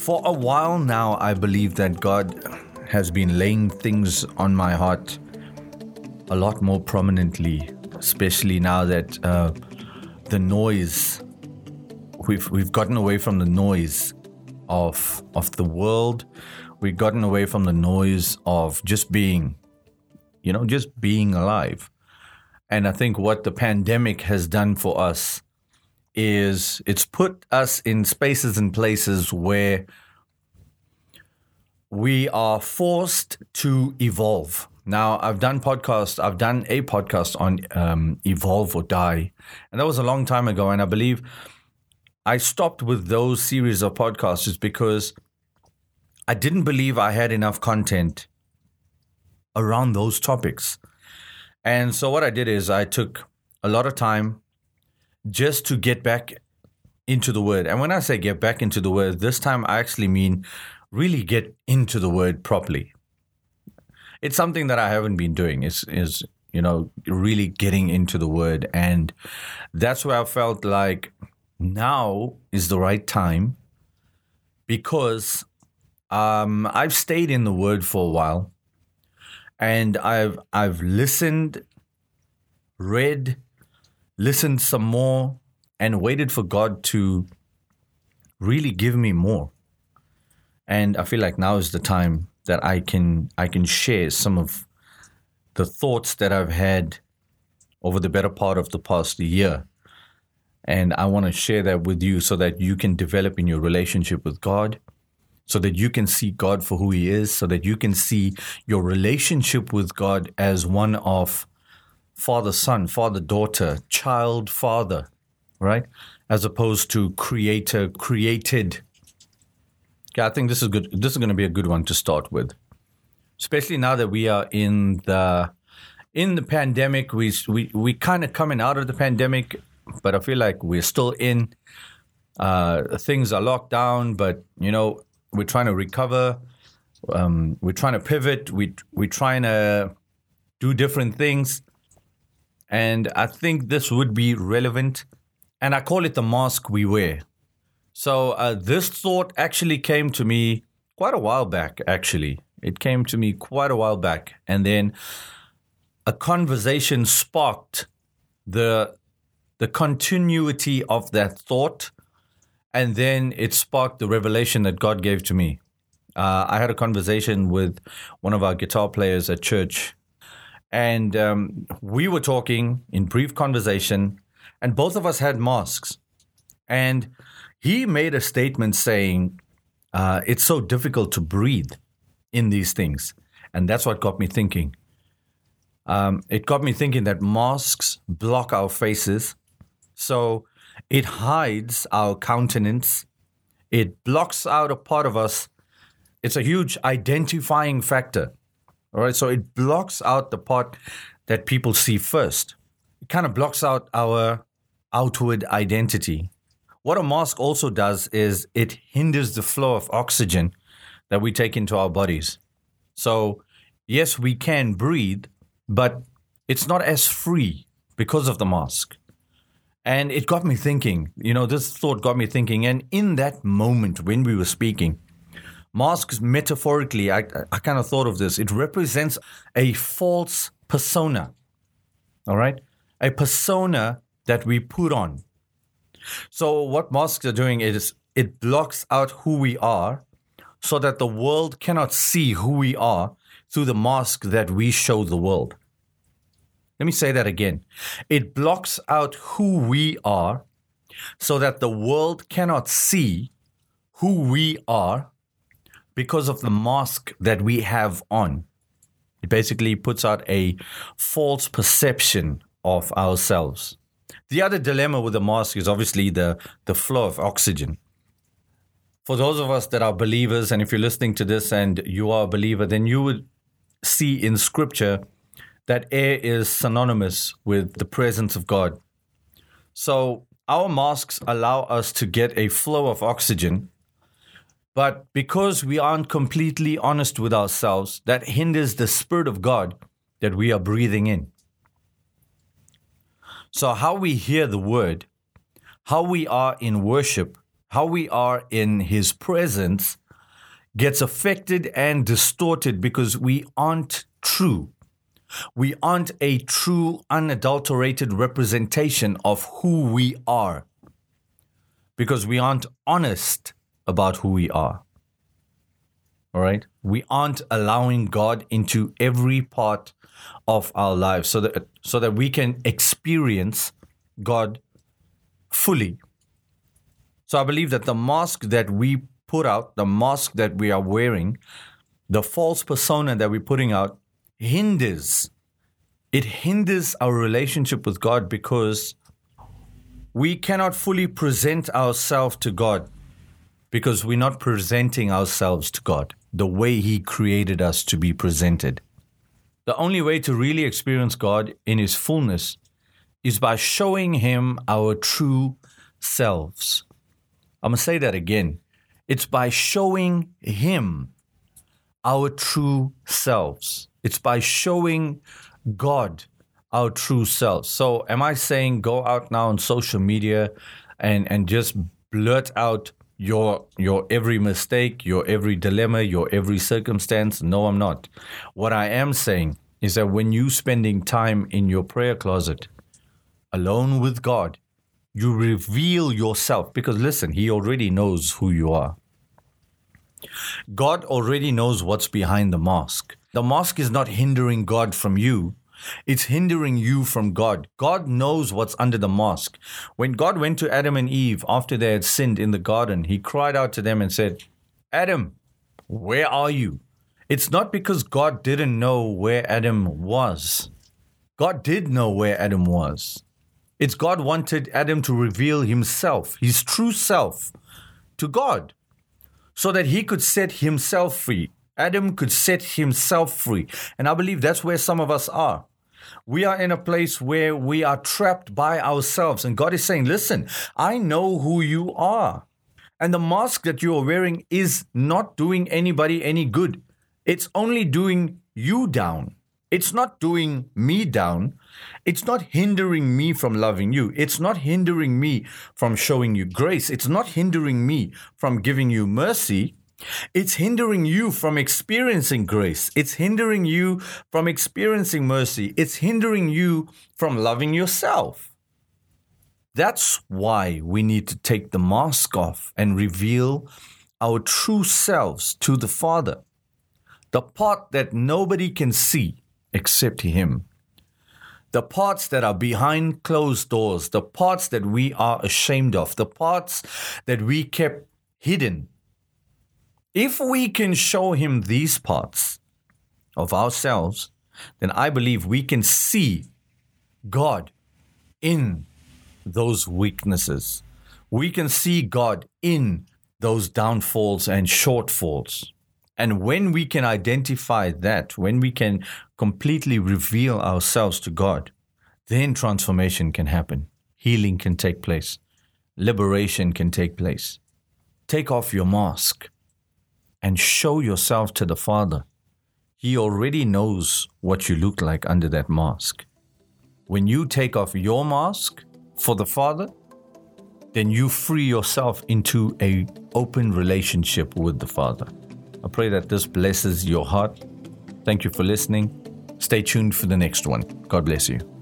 For a while now, I believe that God has been laying things on my heart a lot more prominently, especially now that uh, the noise we've we've gotten away from the noise of of the world. We've gotten away from the noise of just being, you know, just being alive. And I think what the pandemic has done for us is it's put us in spaces and places where we are forced to evolve. Now, I've done podcasts, I've done a podcast on um, Evolve or Die, and that was a long time ago. And I believe I stopped with those series of podcasts just because I didn't believe I had enough content around those topics. And so, what I did is I took a lot of time just to get back into the word. And when I say get back into the word, this time I actually mean really get into the word properly. It's something that I haven't been doing. Is is you know really getting into the word, and that's where I felt like now is the right time because um, I've stayed in the word for a while, and I've I've listened, read, listened some more, and waited for God to really give me more. And I feel like now is the time that I can I can share some of the thoughts that I've had over the better part of the past year. And I want to share that with you so that you can develop in your relationship with God, so that you can see God for who He is, so that you can see your relationship with God as one of father son, father daughter, child father, right? As opposed to creator created. Okay, I think this is good. This is going to be a good one to start with, especially now that we are in the in the pandemic. We we we kind of coming out of the pandemic, but I feel like we're still in. Uh, things are locked down, but you know we're trying to recover. Um, we're trying to pivot. We we're trying to do different things. And I think this would be relevant. And I call it the mask we wear. So uh, this thought actually came to me quite a while back, actually. It came to me quite a while back. And then a conversation sparked the, the continuity of that thought. And then it sparked the revelation that God gave to me. Uh, I had a conversation with one of our guitar players at church and um, we were talking in brief conversation, and both of us had masks. And he made a statement saying, uh, It's so difficult to breathe in these things. And that's what got me thinking. Um, it got me thinking that masks block our faces. So it hides our countenance, it blocks out a part of us. It's a huge identifying factor. All right. So it blocks out the part that people see first. It kind of blocks out our outward identity. What a mask also does is it hinders the flow of oxygen that we take into our bodies. So, yes, we can breathe, but it's not as free because of the mask. And it got me thinking, you know, this thought got me thinking. And in that moment when we were speaking, Masks, metaphorically, I, I kind of thought of this. It represents a false persona. All right? A persona that we put on. So, what masks are doing is it blocks out who we are so that the world cannot see who we are through the mask that we show the world. Let me say that again. It blocks out who we are so that the world cannot see who we are because of the mask that we have on. It basically puts out a false perception of ourselves. The other dilemma with the mask is obviously the, the flow of oxygen. For those of us that are believers, and if you're listening to this and you are a believer, then you would see in scripture that air is synonymous with the presence of God. So our masks allow us to get a flow of oxygen but because we aren't completely honest with ourselves, that hinders the Spirit of God that we are breathing in. So, how we hear the word, how we are in worship, how we are in His presence gets affected and distorted because we aren't true. We aren't a true, unadulterated representation of who we are because we aren't honest about who we are. All right? We aren't allowing God into every part of our lives so that so that we can experience God fully. So I believe that the mask that we put out, the mask that we are wearing, the false persona that we're putting out hinders it hinders our relationship with God because we cannot fully present ourselves to God because we're not presenting ourselves to God the way He created us to be presented. The only way to really experience God in His fullness is by showing Him our true selves. I'm going to say that again. It's by showing Him our true selves. It's by showing God our true selves. So, am I saying go out now on social media and, and just blurt out your your every mistake, your every dilemma, your every circumstance? No, I'm not. What I am saying is that when you're spending time in your prayer closet alone with God, you reveal yourself because listen, he already knows who you are. God already knows what's behind the mask. The mask is not hindering God from you. It's hindering you from God. God knows what's under the mask. When God went to Adam and Eve after they had sinned in the garden, he cried out to them and said, Adam, where are you? It's not because God didn't know where Adam was. God did know where Adam was. It's God wanted Adam to reveal himself, his true self, to God so that he could set himself free. Adam could set himself free. And I believe that's where some of us are. We are in a place where we are trapped by ourselves. And God is saying, listen, I know who you are. And the mask that you are wearing is not doing anybody any good. It's only doing you down. It's not doing me down. It's not hindering me from loving you. It's not hindering me from showing you grace. It's not hindering me from giving you mercy. It's hindering you from experiencing grace. It's hindering you from experiencing mercy. It's hindering you from loving yourself. That's why we need to take the mask off and reveal our true selves to the Father, the part that nobody can see except Him. The parts that are behind closed doors, the parts that we are ashamed of, the parts that we kept hidden if we can show him these parts of ourselves, then I believe we can see God in those weaknesses. We can see God in those downfalls and shortfalls. And when we can identify that, when we can completely reveal ourselves to God, then transformation can happen. Healing can take place. Liberation can take place. Take off your mask and show yourself to the Father. He already knows what you look like under that mask. When you take off your mask for the Father, then you free yourself into a open relationship with the Father. I pray that this blesses your heart. Thank you for listening. Stay tuned for the next one. God bless you.